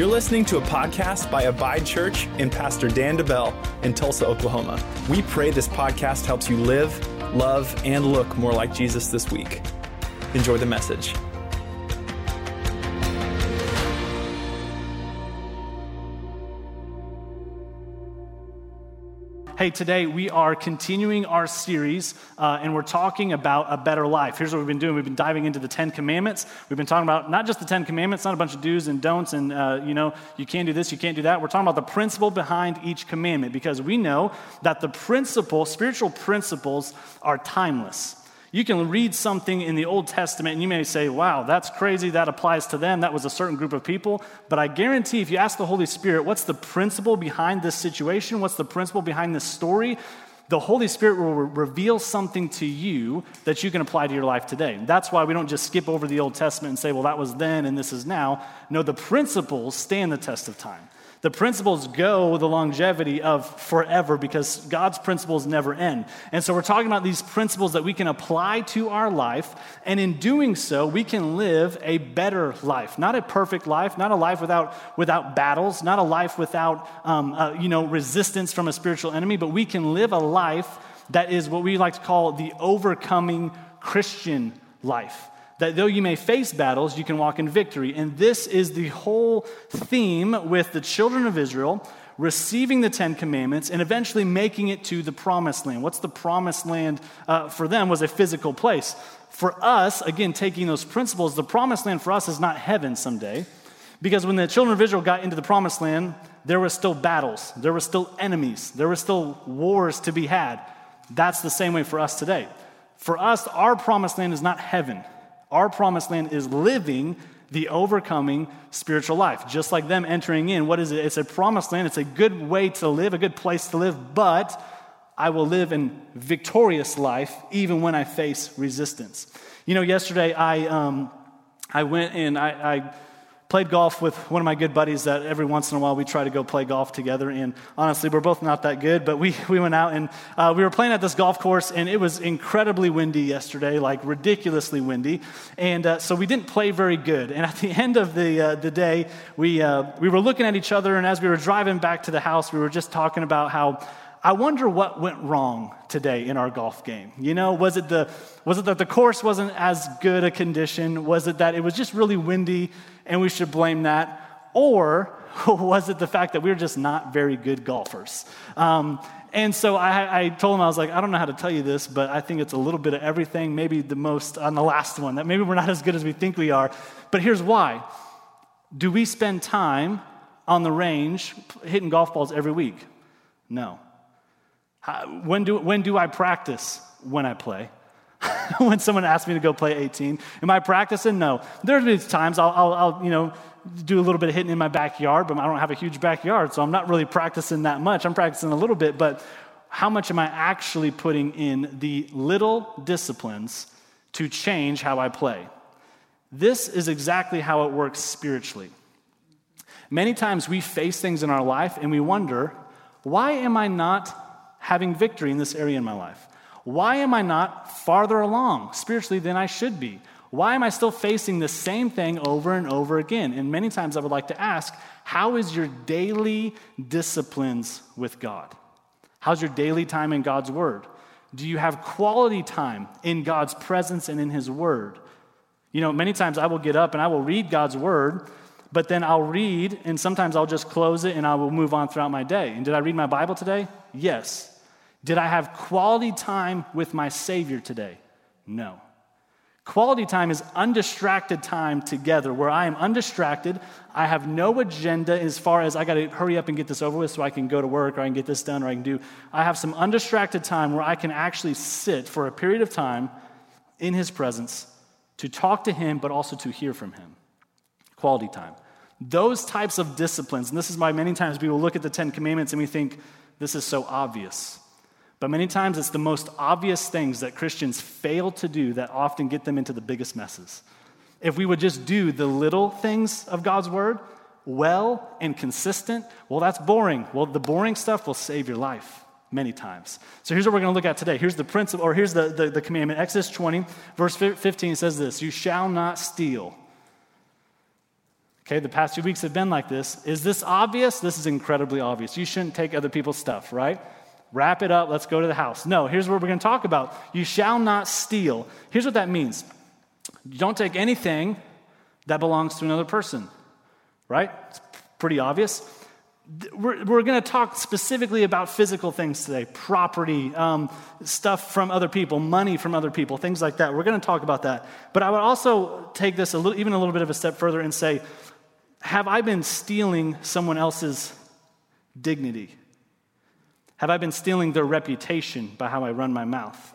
You're listening to a podcast by Abide Church and Pastor Dan DeBell in Tulsa, Oklahoma. We pray this podcast helps you live, love, and look more like Jesus this week. Enjoy the message. Hey, today we are continuing our series uh, and we're talking about a better life. Here's what we've been doing we've been diving into the Ten Commandments. We've been talking about not just the Ten Commandments, not a bunch of do's and don'ts, and uh, you know, you can't do this, you can't do that. We're talking about the principle behind each commandment because we know that the principle, spiritual principles, are timeless. You can read something in the Old Testament and you may say, wow, that's crazy. That applies to them. That was a certain group of people. But I guarantee if you ask the Holy Spirit, what's the principle behind this situation? What's the principle behind this story? The Holy Spirit will re- reveal something to you that you can apply to your life today. That's why we don't just skip over the Old Testament and say, well, that was then and this is now. No, the principles stand the test of time. The principles go the longevity of forever because God's principles never end. And so we're talking about these principles that we can apply to our life. And in doing so, we can live a better life. Not a perfect life, not a life without, without battles, not a life without um, uh, you know, resistance from a spiritual enemy, but we can live a life that is what we like to call the overcoming Christian life that though you may face battles, you can walk in victory. And this is the whole theme with the children of Israel receiving the Ten Commandments and eventually making it to the promised land. What's the promised land uh, for them was a physical place. For us, again, taking those principles, the promised land for us is not heaven someday. Because when the children of Israel got into the promised land, there were still battles, there were still enemies, there were still wars to be had. That's the same way for us today. For us, our promised land is not heaven. Our promised land is living the overcoming spiritual life. Just like them entering in, what is it? It's a promised land. It's a good way to live, a good place to live, but I will live in victorious life even when I face resistance. You know, yesterday I, um, I went and I, I played golf with one of my good buddies that every once in a while we try to go play golf together. And honestly, we're both not that good, but we, we went out and uh, we were playing at this golf course, and it was incredibly windy yesterday, like ridiculously windy. And uh, so we didn't play very good. And at the end of the, uh, the day, we, uh, we were looking at each other, and as we were driving back to the house, we were just talking about how I wonder what went wrong today in our golf game. You know, was it the was it that the course wasn't as good a condition? Was it that it was just really windy and we should blame that? Or was it the fact that we were just not very good golfers? Um, and so I, I, told him, I was like, I don't know how to tell you this, but I think it's a little bit of everything, maybe the most on the last one, that maybe we're not as good as we think we are. But here's why Do we spend time on the range hitting golf balls every week? No. Uh, when do, when do I practice? When I play. when someone asks me to go play 18. Am I practicing? No. There's been times I'll, I'll, I'll, you know, do a little bit of hitting in my backyard, but I don't have a huge backyard, so I'm not really practicing that much. I'm practicing a little bit, but how much am I actually putting in the little disciplines to change how I play? This is exactly how it works spiritually. Many times we face things in our life and we wonder, why am I not having victory in this area in my life? Why am I not farther along spiritually than I should be? Why am I still facing the same thing over and over again? And many times I would like to ask, how is your daily disciplines with God? How's your daily time in God's Word? Do you have quality time in God's presence and in His Word? You know, many times I will get up and I will read God's Word, but then I'll read and sometimes I'll just close it and I will move on throughout my day. And did I read my Bible today? Yes. Did I have quality time with my Savior today? No. Quality time is undistracted time together where I am undistracted. I have no agenda as far as I got to hurry up and get this over with so I can go to work or I can get this done or I can do. I have some undistracted time where I can actually sit for a period of time in His presence to talk to Him, but also to hear from Him. Quality time. Those types of disciplines, and this is why many times people look at the Ten Commandments and we think this is so obvious. But many times it's the most obvious things that Christians fail to do that often get them into the biggest messes. If we would just do the little things of God's word well and consistent, well, that's boring. Well, the boring stuff will save your life many times. So here's what we're going to look at today. Here's the principle, or here's the, the, the commandment. Exodus 20, verse 15 says this You shall not steal. Okay, the past few weeks have been like this. Is this obvious? This is incredibly obvious. You shouldn't take other people's stuff, right? Wrap it up, let's go to the house. No, here's what we're going to talk about. You shall not steal. Here's what that means you don't take anything that belongs to another person, right? It's pretty obvious. We're, we're going to talk specifically about physical things today property, um, stuff from other people, money from other people, things like that. We're going to talk about that. But I would also take this a little, even a little bit of a step further and say, have I been stealing someone else's dignity? Have I been stealing their reputation by how I run my mouth?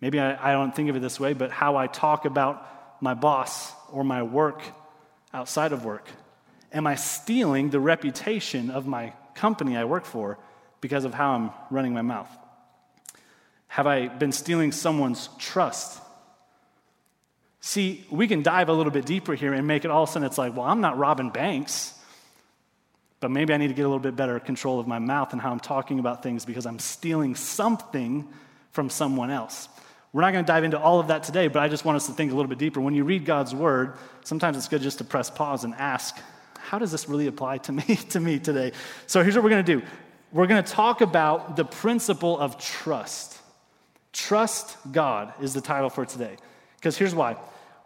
Maybe I, I, don't think of it this way, but how I talk about my boss or my work outside of work. Am I stealing the reputation of my company I work for because of how I'm running my mouth? Have I been stealing someone's trust? See, we can dive a little bit deeper here and make it all of a sudden it's like, well, I'm not robbing banks, but maybe I need to get a little bit better control of my mouth and how I'm talking about things because I'm stealing something from someone else. We're not going to dive into all of that today, but I just want us to think a little bit deeper. When you read God's word, sometimes it's good just to press pause and ask, how does this really apply to me to me today? So here's what we're going to do. We're going to talk about the principle of trust. Trust God is the title for today. Because here's why.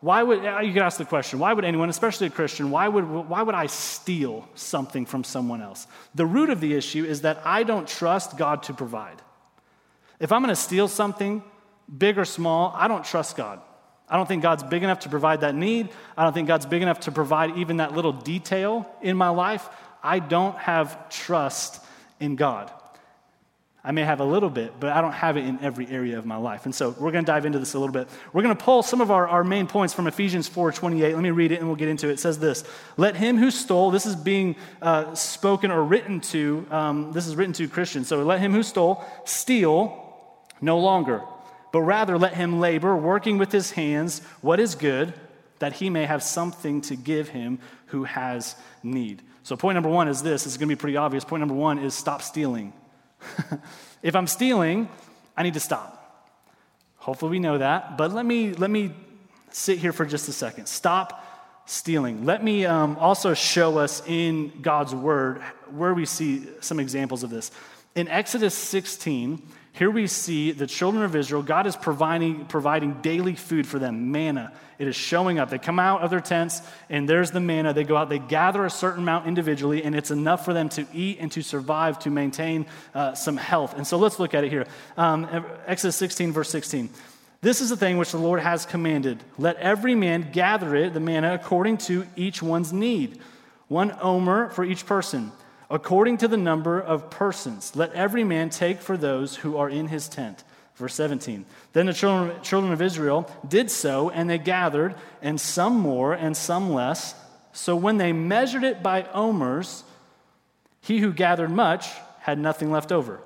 Why would, uh, you could ask the question, why would anyone, especially a Christian, why would, why would I steal something from someone else? The root of the issue is that I don't trust God to provide. If I'm going to steal something, big or small, I don't trust God. I don't think God's big enough to provide that need. I don't think God's big enough to provide even that little detail in my life. I don't have trust in God. I may have a little bit, but I don't have it in every area of my life. And so we're going to dive into this a little bit. We're going to pull some of our, our main points from Ephesians 4.28. Let me read it and we'll get into it. It says this, Let him who stole, this is being uh, spoken or written to, um, this is written to Christians. So let him who stole steal no longer but rather let him labor, working with his hands what is good, that he may have something to give him who has need. So, point number one is this. This is going to be pretty obvious. Point number one is stop stealing. if I'm stealing, I need to stop. Hopefully, we know that. But let me, let me sit here for just a second. Stop stealing. Let me um, also show us in God's word where we see some examples of this. In Exodus 16, here we see the children of Israel, God is providing, providing daily food for them, manna. It is showing up. They come out of their tents, and there's the manna. They go out, they gather a certain amount individually, and it's enough for them to eat and to survive, to maintain uh, some health. And so let's look at it here. Um, Exodus 16, verse 16. This is the thing which the Lord has commanded. Let every man gather it, the manna, according to each one's need, one omer for each person according to the number of persons. Let every man take for those who are in his tent. Verse 17. Then the children, of Israel did so, and they gathered, and some more and some less. So when they measured it by omers, he who gathered much had nothing left over,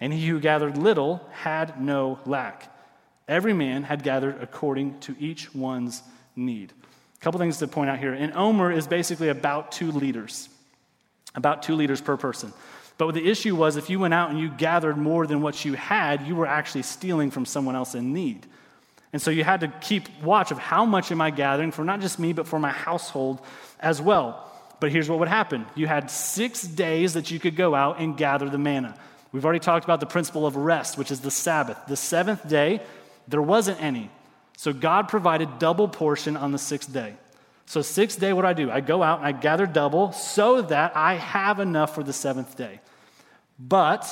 and he who gathered little had no lack. Every man had gathered according to each one's need. A couple things to point out here. An omer is basically about two liters about two liters per person. But the issue was if you went out and you gathered more than what you had, you were actually stealing from someone else in need. And so you had to keep watch of how much am I gathering for not just me, but for my household as well. But here's what would happen you had six days that you could go out and gather the manna. We've already talked about the principle of rest, which is the Sabbath. The seventh day, there wasn't any. So God provided double portion on the sixth day. So, sixth day, what do I do? I go out and I gather double so that I have enough for the seventh day. But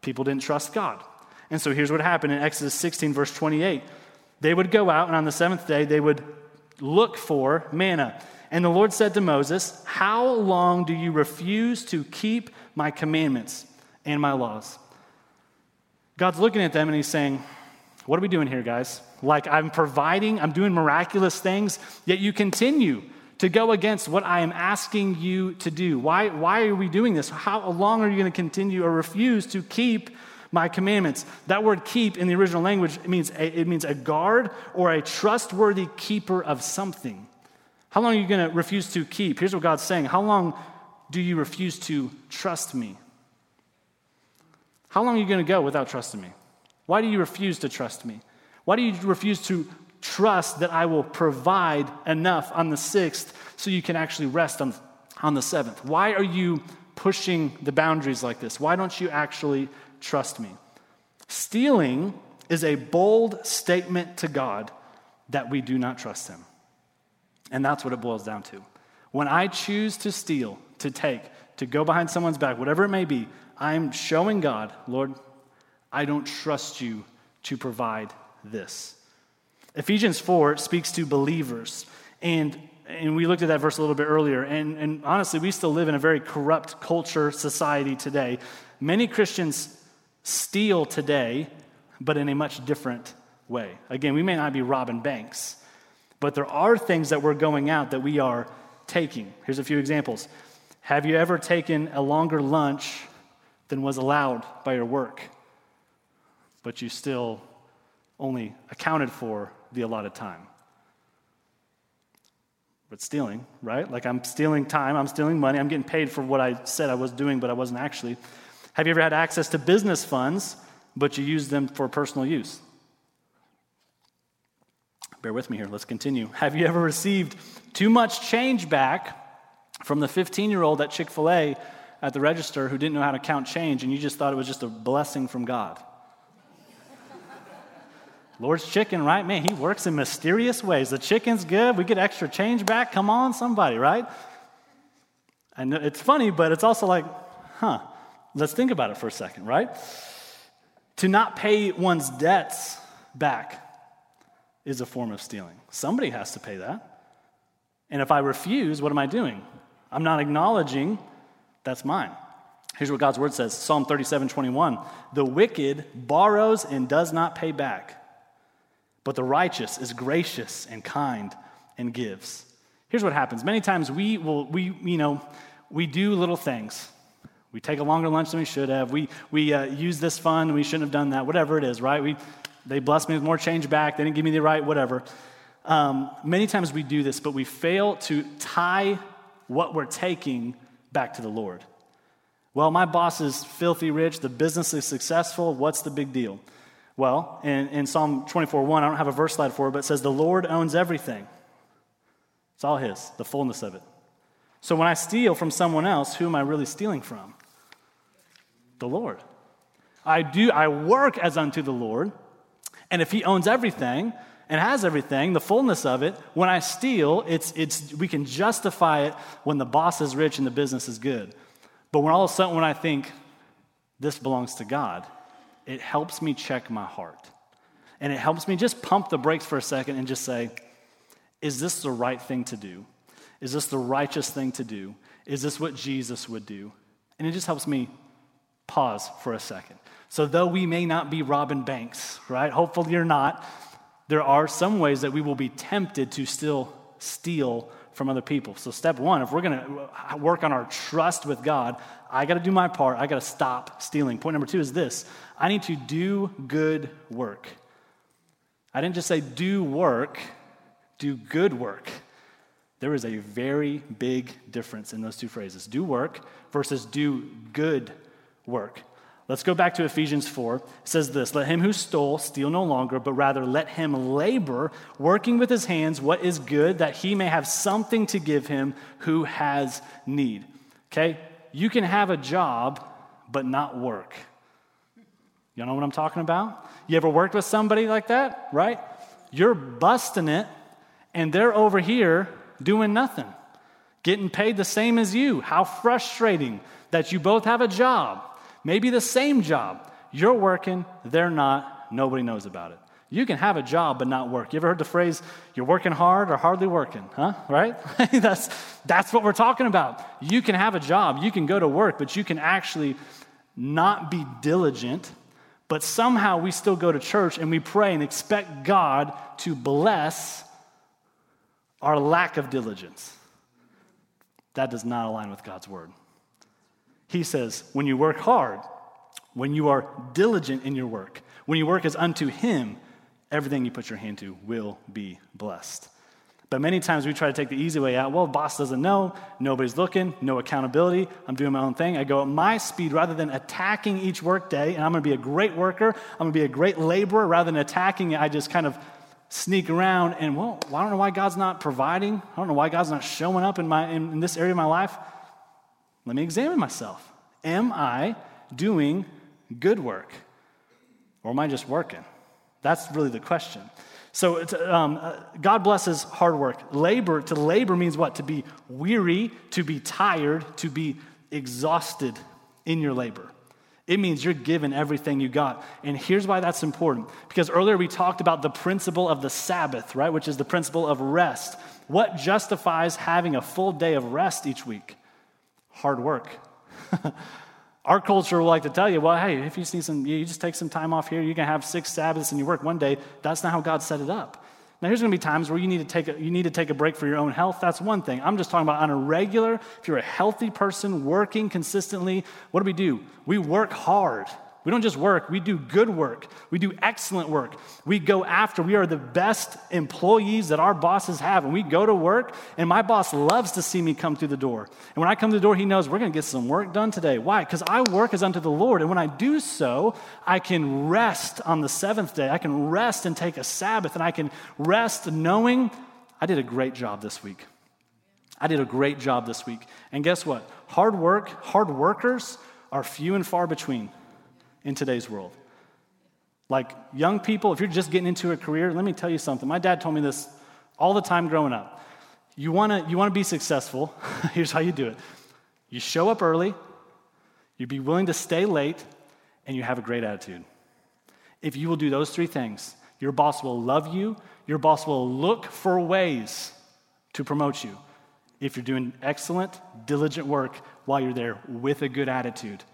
people didn't trust God. And so here's what happened in Exodus 16, verse 28. They would go out, and on the seventh day, they would look for manna. And the Lord said to Moses, How long do you refuse to keep my commandments and my laws? God's looking at them and he's saying, What are we doing here, guys? Like I'm providing, I'm doing miraculous things, yet you continue to go against what I am asking you to do. Why, why are we doing this? How long are you going to continue or refuse to keep my commandments? That word keep in the original language it means a, it means a guard or a trustworthy keeper of something. How long are you going to refuse to keep? Here's what God's saying How long do you refuse to trust me? How long are you going to go without trusting me? Why do you refuse to trust me? Why do you refuse to trust that I will provide enough on the sixth so you can actually rest on, on the seventh? Why are you pushing the boundaries like this? Why don't you actually trust me? Stealing is a bold statement to God that we do not trust Him. And that's what it boils down to. When I choose to steal, to take, to go behind someone's back, whatever it may be, I'm showing God, Lord, I don't trust you to provide this. Ephesians 4 speaks to believers. And, and we looked at that verse a little bit earlier. And, and honestly, we still live in a very corrupt culture, society today. Many Christians steal today, but in a much different way. Again, we may not be robbing banks, but there are things that we're going out that we are taking. Here's a few examples. Have you ever taken a longer lunch than was allowed by your work, but you still only accounted for the allotted time? But stealing, right? Like I'm stealing time, I'm stealing money, I'm getting paid for what I said I was doing, but I wasn't actually. Have you ever had access to business funds, but you used them for personal use? Bear with me here, let's continue. Have you ever received too much change back from the 15 year old at Chick fil A at the register who didn't know how to count change and you just thought it was just a blessing from God? Lord's chicken, right? Man, he works in mysterious ways. The chicken's good. We get extra change back. Come on, somebody, right? Know it's funny, but it's also like, huh, let's think about it for a second, right? To not pay one's debts back is a form of stealing. Somebody has to pay that. And if I refuse, what am I doing? I'm not acknowledging that's mine. Here's what God's word says Psalm 37 21. The wicked borrows and does not pay back but the righteous is gracious and kind and gives. Here's what happens. Many times we will, we, you know, we do little things. We take a longer lunch than we should have. We, we uh, use this fund, we shouldn't have done that, whatever it is, right? We, they blessed me with more change back, they didn't give me the right, whatever. Um, many times we do this, but we fail to tie what we're taking back to the Lord. Well, my boss is filthy rich, the business is successful, what's the big deal? Well, in, in Psalm 24 1, I don't have a verse slide for it, but it says, The Lord owns everything. It's all His, the fullness of it. So when I steal from someone else, who am I really stealing from? The Lord. I do, I work as unto the Lord, and if He owns everything, and has everything, the fullness of it. When I steal, it's, it's, we can justify it when the boss is rich and the business is good. But when all of a sudden, when I think this belongs to God, it helps me check my heart. And it helps me just pump the brakes for a second and just say, is this the right thing to do? Is this the righteous thing to do? Is this what Jesus would do? And it just helps me pause for a second. So, though we may not be robbing banks, right? Hopefully, you're not. There are some ways that we will be tempted to still steal from other people. So, step one, if we're going to work on our trust with God, I got to do my part. I got to stop stealing. Point number two is this I need to do good work. I didn't just say do work, do good work. There is a very big difference in those two phrases do work versus do good work. Let's go back to Ephesians 4. It says this Let him who stole steal no longer, but rather let him labor, working with his hands what is good, that he may have something to give him who has need. Okay? You can have a job, but not work. You know what I'm talking about? You ever worked with somebody like that, right? You're busting it, and they're over here doing nothing, getting paid the same as you. How frustrating that you both have a job maybe the same job. You're working, they're not, nobody knows about it. You can have a job but not work. You ever heard the phrase, you're working hard or hardly working? Huh? Right? that's, that's what we're talking about. You can have a job, you can go to work, but you can actually not be diligent, but somehow we still go to church and we pray and expect God to bless our lack of diligence. That does not align with God's word. He says, when you work hard, when you are diligent in your work, when you work as unto Him, everything you put your hand to will be blessed. But many times we try to take the easy way out. Well, boss doesn't know, nobody's looking, no accountability. I'm doing my own thing. I go at my speed rather than attacking each work day, and I'm going to be a great worker. I'm going to be a great laborer rather than attacking it. I just kind of sneak around and, well, I don't know why God's not providing. I don't know why God's not showing up in, my, in, in this area of my life. Let me examine myself. Am I doing good work? Or am I just working? That's really the question. So um, uh, God blesses hard work. Labor, to labor means what? To be weary, to be tired, to be exhausted in your labor. It means you're given everything you got. And here's why that's important. Because earlier we talked about the principle of the Sabbath, right? Which is the principle of rest. What justifies having a full day of rest each week? Hard work. Our culture will like to tell you, well, hey, if you need some, you just take some time off here, you can have six Sabbaths and you work one day. That's not how God set it up. Now, here's going to be times where you need to take a, you need to take a break for your own health. That's one thing. I'm just talking about on a regular, if you're a healthy person working consistently, what do we do? We work hard. We don't just work, we do good work. We do excellent work. We go after, we are the best employees that our bosses have. And we go to work, and my boss loves to see me come through the door. And when I come to the door, he knows we're going to get some work done today. Why? Because I work as unto the Lord. And when I do so, I can rest on the seventh day. I can rest and take a Sabbath, and I can rest knowing I did a great job this week. I did a great job this week. And guess what? Hard work, hard workers are few and far between in today's world. Like young people, if you're just getting into a career, let me tell you something. My dad told me this all the time growing up. You wanna, you wanna be successful, here's how you do it you show up early, you be willing to stay late, and you have a great attitude. If you will do those three things, your boss will love you, your boss will look for ways to promote you. If you're doing excellent, diligent work while you're there with a good attitude.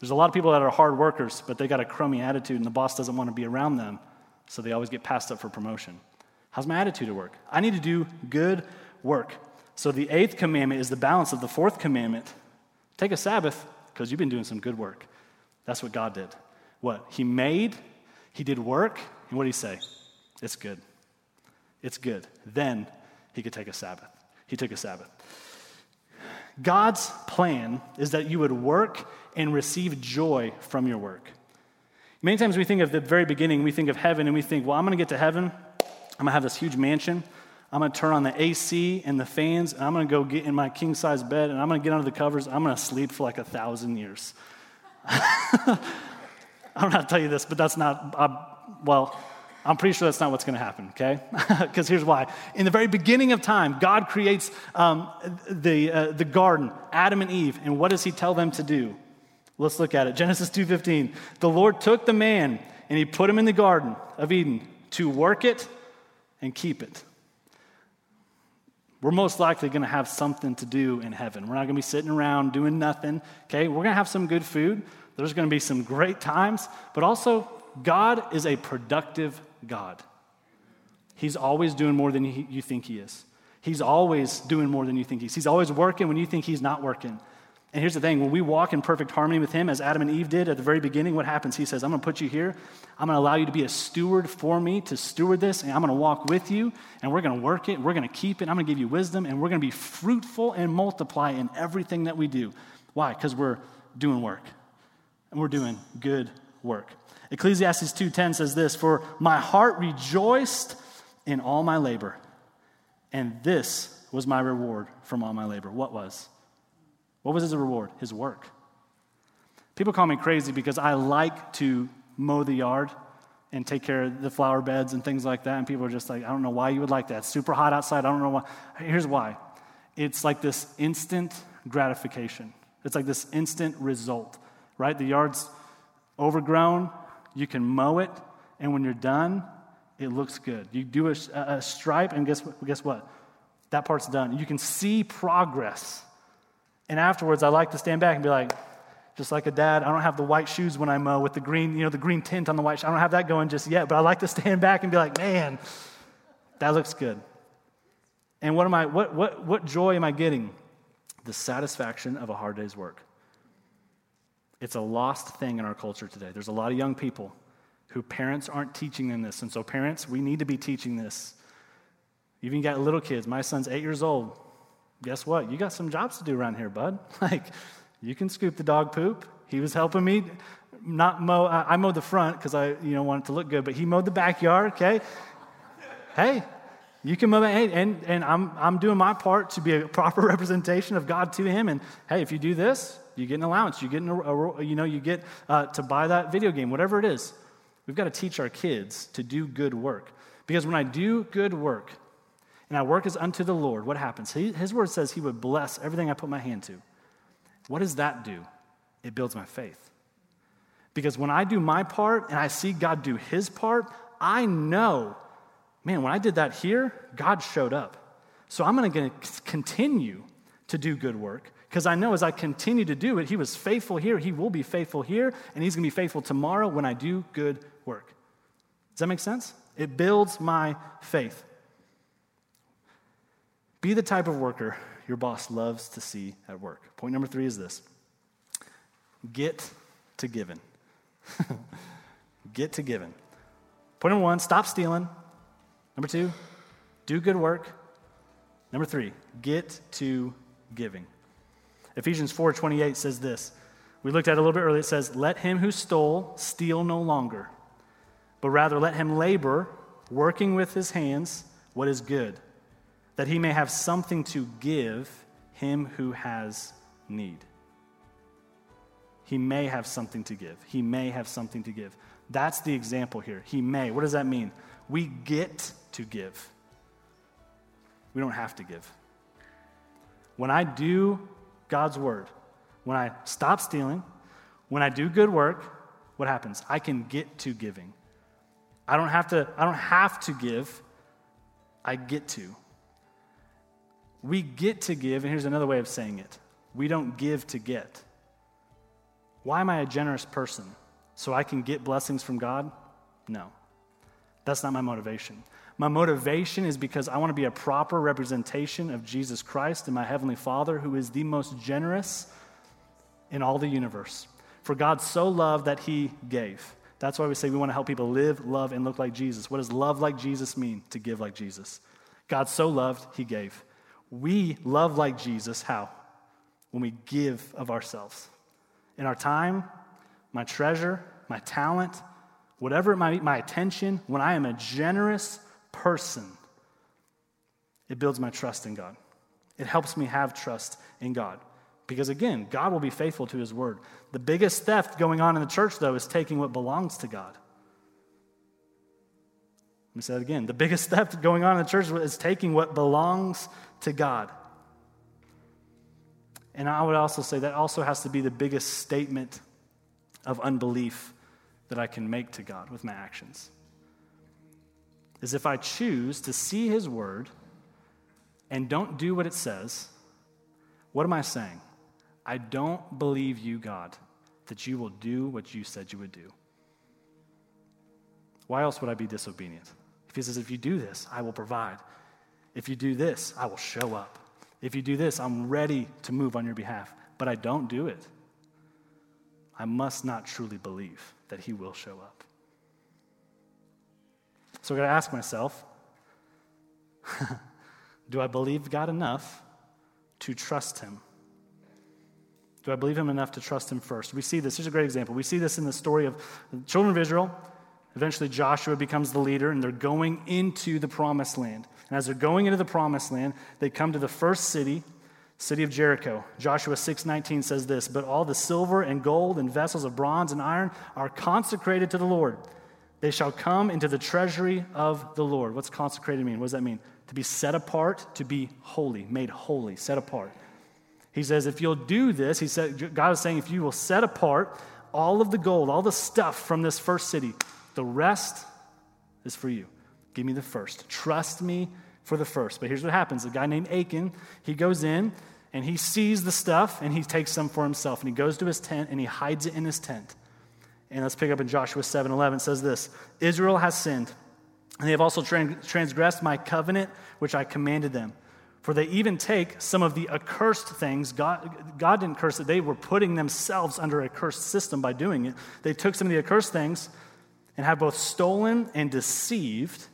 There's a lot of people that are hard workers, but they got a crummy attitude, and the boss doesn't want to be around them, so they always get passed up for promotion. How's my attitude at work? I need to do good work. So the eighth commandment is the balance of the fourth commandment. Take a Sabbath because you've been doing some good work. That's what God did. What? He made, He did work, and what did He say? It's good. It's good. Then He could take a Sabbath. He took a Sabbath. God's plan is that you would work and receive joy from your work. Many times we think of the very beginning, we think of heaven and we think, well, I'm going to get to heaven. I'm going to have this huge mansion. I'm going to turn on the AC and the fans, and I'm going to go get in my king size bed, and I'm going to get under the covers. I'm going to sleep for like a thousand years. I don't how to tell you this, but that's not, uh, well, I'm pretty sure that's not what's going to happen, okay? Because here's why. In the very beginning of time, God creates um, the, uh, the garden, Adam and Eve, and what does he tell them to do? Let's look at it. Genesis 2:15. The Lord took the man and he put him in the garden of Eden to work it and keep it. We're most likely going to have something to do in heaven. We're not going to be sitting around doing nothing, okay? We're going to have some good food. There's going to be some great times, but also God is a productive God. He's always doing more than you think he is. He's always doing more than you think he is. He's always working when you think he's not working. And here's the thing when we walk in perfect harmony with Him, as Adam and Eve did at the very beginning, what happens? He says, I'm going to put you here. I'm going to allow you to be a steward for me, to steward this, and I'm going to walk with you, and we're going to work it, we're going to keep it, I'm going to give you wisdom, and we're going to be fruitful and multiply in everything that we do. Why? Because we're doing work, and we're doing good work. Ecclesiastes 2:10 says this, "For my heart rejoiced in all my labor, and this was my reward from all my labor." What was? What was his reward? His work. People call me crazy because I like to mow the yard and take care of the flower beds and things like that. And people are just like, I don't know why you would like that. It's super hot outside. I don't know why. Here's why it's like this instant gratification, it's like this instant result, right? The yard's overgrown, you can mow it, and when you're done, it looks good. You do a, a stripe, and guess, what? guess what? That part's done. You can see progress. And afterwards, I like to stand back and be like, just like a dad, I don't have the white shoes when I mow with the green, you know, the green tint on the white. I don't have that going just yet, but I like to stand back and be like, man, that looks good. And what am I? What what what joy am I getting? The satisfaction of a hard day's work. It's a lost thing in our culture today. There's a lot of young people who parents aren't teaching them this, and so parents, we need to be teaching this. Even got little kids. My son's eight years old guess what? You got some jobs to do around here, bud. Like, you can scoop the dog poop. He was helping me not mow. I, mowed the front because I, you know, wanted to look good, but he mowed the backyard. Okay. hey, you can move hey, and, and I'm, I'm doing my part to be a proper representation of God to him. And hey, if you do this, you get an allowance. You get, an, a, you know, you get uh, to buy that video game, whatever it is. We've got to teach our kids to do good work. Because when I do good work and I work as unto the Lord, what happens? He, his word says he would bless everything I put my hand to. What does that do? It builds my faith. Because when I do my part and I see God do his part, I know, man, when I did that here, God showed up. So I'm going to continue to do good work because I know as I continue to do it, He was faithful here, He will be faithful here, and He's going to be faithful tomorrow when I do good work. Does that make sense? It builds my faith. Be the type of worker your boss loves to see at work. Point number three is this get to giving. get to giving. Point number one, stop stealing. Number two, do good work. Number three, get to giving. Ephesians 4:28 says this. We looked at it a little bit earlier. It says, "Let him who stole steal no longer, but rather let him labor, working with his hands what is good, that he may have something to give him who has need." He may have something to give. He may have something to give. That's the example here. He may. What does that mean? We get to give. We don't have to give. When I do God's word, when I stop stealing, when I do good work, what happens? I can get to giving. I don't have to, I don't have to give. I get to. We get to give, and here's another way of saying it. We don't give to get. Why am I a generous person? So I can get blessings from God? No. That's not my motivation. My motivation is because I want to be a proper representation of Jesus Christ and my Heavenly Father, who is the most generous in all the universe. For God so loved that He gave. That's why we say we want to help people live, love, and look like Jesus. What does love like Jesus mean? To give like Jesus. God so loved, He gave. We love like Jesus. How? When we give of ourselves. In our time, my treasure, my talent, whatever it might be, my attention, when I am a generous person, it builds my trust in God. It helps me have trust in God. Because again, God will be faithful to his word. The biggest theft going on in the church, though, is taking what belongs to God. Let me say that again. The biggest theft going on in the church is taking what belongs to God. And I would also say that also has to be the biggest statement of unbelief that I can make to God with my actions is if I choose to see His Word and don't do what it says, what am I saying? I don't believe you, God, that you will do what you said you would do. Why else would I be disobedient? If He says, if you do this, I will provide. If you do this, I will show up. If you do this, I'm ready to move on your behalf. But I don't do it. I must not truly believe that He will show up. So I got to ask myself do I believe God enough to trust Him? Do I believe Him enough to trust Him first? We see this. Here's a great example. We see this in the story of the children of Israel. Eventually, Joshua becomes the leader, and they're going into the promised land. And as they're going into the promised land, they come to the first city, city of Jericho. Joshua 6:19 says this, "But all the silver and gold and vessels of bronze and iron are consecrated to the Lord." They shall come into the treasury of the Lord. What's consecrated mean? What does that mean? To be set apart, to be holy, made holy, set apart. He says, if you'll do this, he said, God is saying, if you will set apart all of the gold, all the stuff from this first city, the rest is for you. Give me the first. Trust me for the first. But here's what happens a guy named Achan, he goes in and he sees the stuff and he takes some for himself and he goes to his tent and he hides it in his tent. And let's pick up in Joshua 7 11. It says this Israel has sinned, and they have also transgressed my covenant, which I commanded them. For they even take some of the accursed things. God, God didn't curse it, they were putting themselves under a cursed system by doing it. They took some of the accursed things and have both stolen and deceived,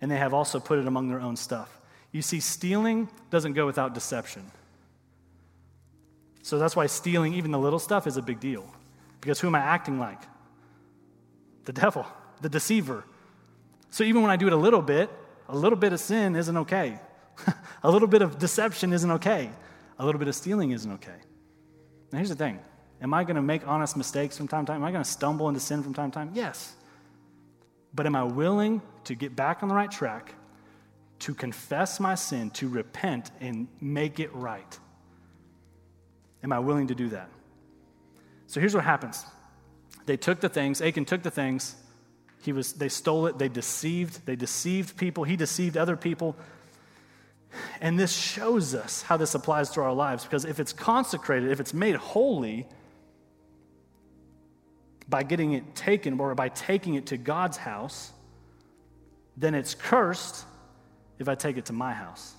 and they have also put it among their own stuff. You see, stealing doesn't go without deception. So that's why stealing even the little stuff is a big deal. Because who am I acting like? The devil, the deceiver. So even when I do it a little bit, a little bit of sin isn't okay. a little bit of deception isn't okay. A little bit of stealing isn't okay. Now, here's the thing Am I going to make honest mistakes from time to time? Am I going to stumble into sin from time to time? Yes. But am I willing to get back on the right track, to confess my sin, to repent, and make it right? Am I willing to do that? So here's what happens. They took the things, Achan took the things, he was, they stole it, they deceived, they deceived people, he deceived other people. And this shows us how this applies to our lives because if it's consecrated, if it's made holy by getting it taken or by taking it to God's house, then it's cursed if I take it to my house.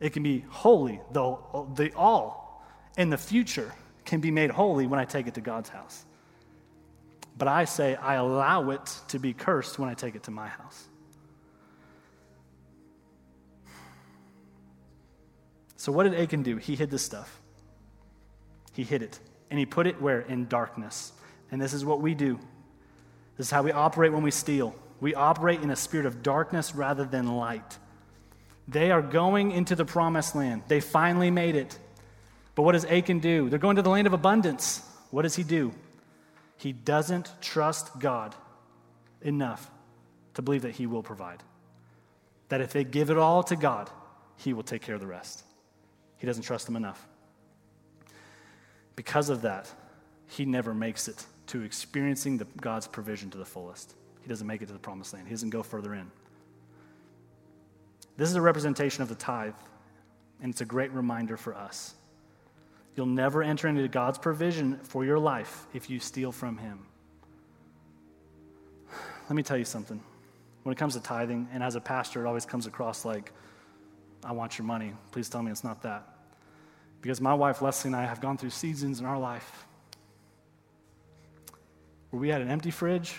It can be holy, though the all in the future can be made holy when I take it to God's house. But I say I allow it to be cursed when I take it to my house. So, what did Achan do? He hid this stuff. He hid it. And he put it where? In darkness. And this is what we do. This is how we operate when we steal. We operate in a spirit of darkness rather than light. They are going into the promised land. They finally made it. But what does Achan do? They're going to the land of abundance. What does he do? He doesn't trust God enough to believe that he will provide. That if they give it all to God, he will take care of the rest. He doesn't trust them enough. Because of that, he never makes it to experiencing the, God's provision to the fullest. He doesn't make it to the promised land, he doesn't go further in. This is a representation of the tithe, and it's a great reminder for us. You'll never enter into God's provision for your life if you steal from Him. Let me tell you something. When it comes to tithing, and as a pastor, it always comes across like, I want your money. Please tell me it's not that. Because my wife Leslie and I have gone through seasons in our life where we had an empty fridge,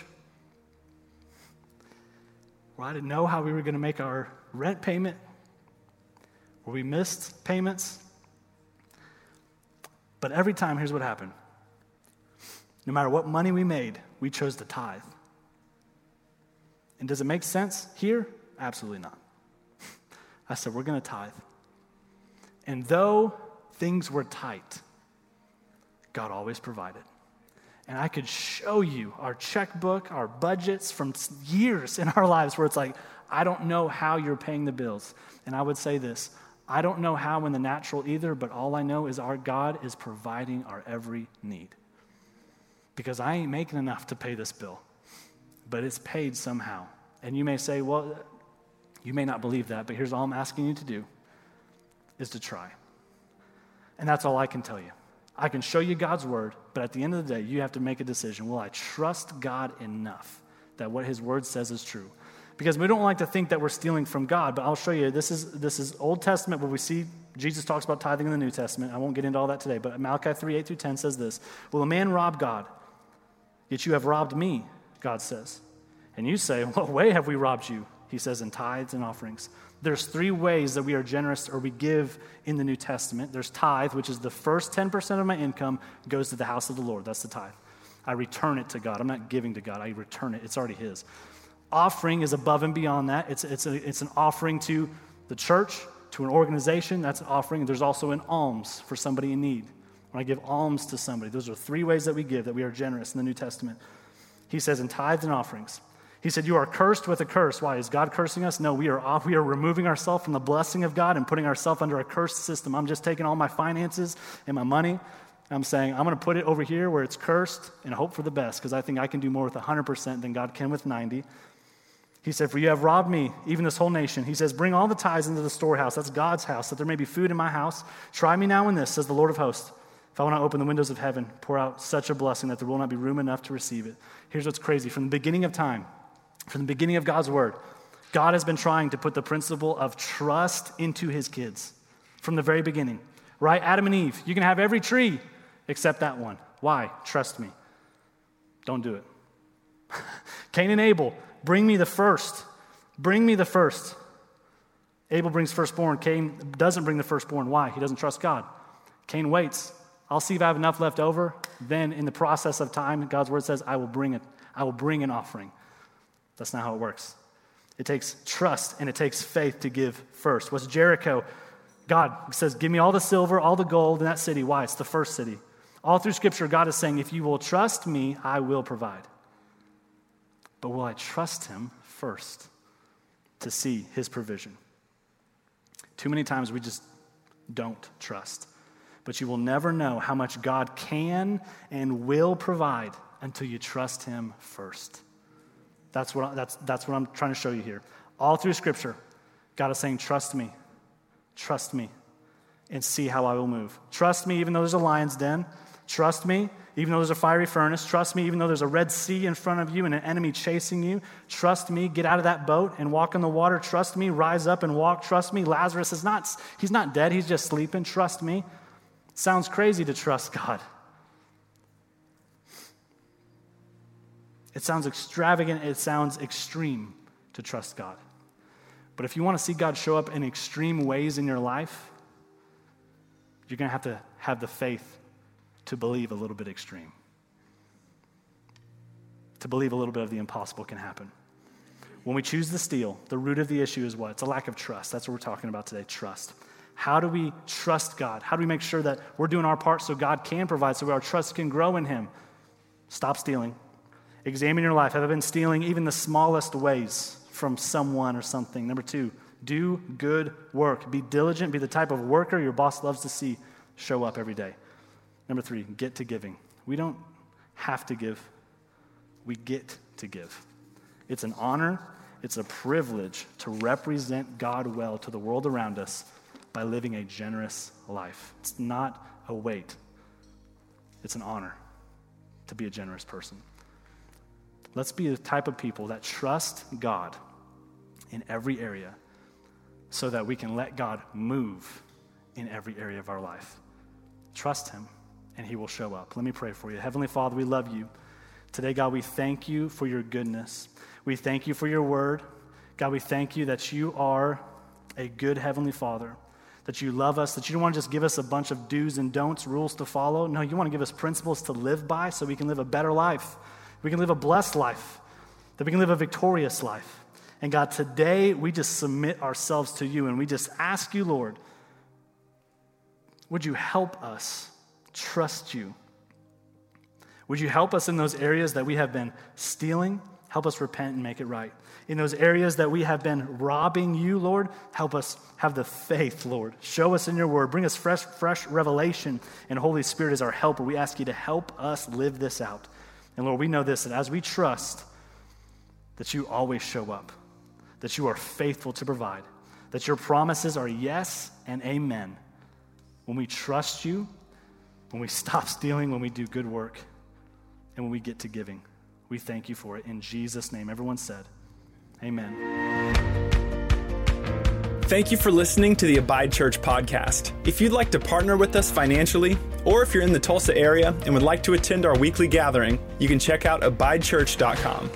where I didn't know how we were going to make our rent payment, where we missed payments, but every time, here's what happened no matter what money we made, we chose to tithe. And does it make sense here? Absolutely not. I said, we're going to tithe. And though things were tight, God always provided. And I could show you our checkbook, our budgets from years in our lives where it's like, I don't know how you're paying the bills. And I would say this I don't know how in the natural either, but all I know is our God is providing our every need. Because I ain't making enough to pay this bill, but it's paid somehow. And you may say, well, you may not believe that, but here's all I'm asking you to do is to try. And that's all I can tell you. I can show you God's word, but at the end of the day, you have to make a decision. Will I trust God enough that what his word says is true? Because we don't like to think that we're stealing from God. But I'll show you. This is this is Old Testament where we see Jesus talks about tithing in the New Testament. I won't get into all that today. But Malachi three eight through ten says this: Will a man rob God? Yet you have robbed me, God says. And you say, What way have we robbed you? He says, in tithes and offerings. There's three ways that we are generous or we give in the New Testament. There's tithe, which is the first 10% of my income goes to the house of the Lord. That's the tithe. I return it to God. I'm not giving to God, I return it. It's already His offering is above and beyond that. It's, it's, a, it's an offering to the church, to an organization. That's an offering. There's also an alms for somebody in need. When I give alms to somebody, those are three ways that we give, that we are generous in the New Testament. He says in tithes and offerings. He said, You are cursed with a curse. Why? Is God cursing us? No, we are off. We are removing ourselves from the blessing of God and putting ourselves under a cursed system. I'm just taking all my finances and my money. I'm saying, I'm going to put it over here where it's cursed and hope for the best because I think I can do more with 100% than God can with 90. He said, For you have robbed me, even this whole nation. He says, Bring all the tithes into the storehouse. That's God's house, that there may be food in my house. Try me now in this, says the Lord of hosts. If I want to open the windows of heaven, pour out such a blessing that there will not be room enough to receive it. Here's what's crazy from the beginning of time, from the beginning of God's word, God has been trying to put the principle of trust into his kids from the very beginning, right? Adam and Eve, you can have every tree except that one. Why? Trust me. Don't do it. Cain and Abel, Bring me the first. Bring me the first. Abel brings firstborn. Cain doesn't bring the firstborn. Why? He doesn't trust God. Cain waits. I'll see if I have enough left over. Then, in the process of time, God's word says, I will bring it. I will bring an offering. That's not how it works. It takes trust and it takes faith to give first. What's Jericho? God says, Give me all the silver, all the gold in that city. Why? It's the first city. All through Scripture, God is saying, If you will trust me, I will provide. But will I trust him first to see his provision? Too many times we just don't trust. But you will never know how much God can and will provide until you trust him first. That's what, that's, that's what I'm trying to show you here. All through Scripture, God is saying, Trust me, trust me, and see how I will move. Trust me, even though there's a lion's den. Trust me, even though there's a fiery furnace. Trust me, even though there's a red sea in front of you and an enemy chasing you. Trust me, get out of that boat and walk in the water. Trust me, rise up and walk. Trust me, Lazarus is not, he's not dead, he's just sleeping. Trust me. sounds crazy to trust God. It sounds extravagant, it sounds extreme to trust God. But if you want to see God show up in extreme ways in your life, you're going to have to have the faith to believe a little bit extreme. To believe a little bit of the impossible can happen. When we choose to steal, the root of the issue is what? It's a lack of trust. That's what we're talking about today trust. How do we trust God? How do we make sure that we're doing our part so God can provide, so our trust can grow in Him? Stop stealing. Examine your life. Have I been stealing even the smallest ways from someone or something? Number two, do good work. Be diligent. Be the type of worker your boss loves to see show up every day. Number three, get to giving. We don't have to give, we get to give. It's an honor, it's a privilege to represent God well to the world around us by living a generous life. It's not a weight, it's an honor to be a generous person. Let's be the type of people that trust God in every area so that we can let God move in every area of our life. Trust Him and he will show up. Let me pray for you. Heavenly Father, we love you. Today, God, we thank you for your goodness. We thank you for your word. God, we thank you that you are a good Heavenly Father, that you love us, that you don't want to just give us a bunch of do's and don'ts, rules to follow. No, you want to give us principles to live by so we can live a better life. We can live a blessed life, that we can live a victorious life. And God, today we just submit ourselves to you and we just ask you, Lord, would you help us? Trust you. Would you help us in those areas that we have been stealing? Help us repent and make it right. In those areas that we have been robbing you, Lord, help us have the faith, Lord. Show us in your word. Bring us fresh, fresh revelation. And Holy Spirit is our helper. We ask you to help us live this out. And Lord, we know this that as we trust, that you always show up, that you are faithful to provide, that your promises are yes and amen. When we trust you, when we stop stealing, when we do good work, and when we get to giving. We thank you for it. In Jesus' name, everyone said, Amen. Thank you for listening to the Abide Church podcast. If you'd like to partner with us financially, or if you're in the Tulsa area and would like to attend our weekly gathering, you can check out abidechurch.com.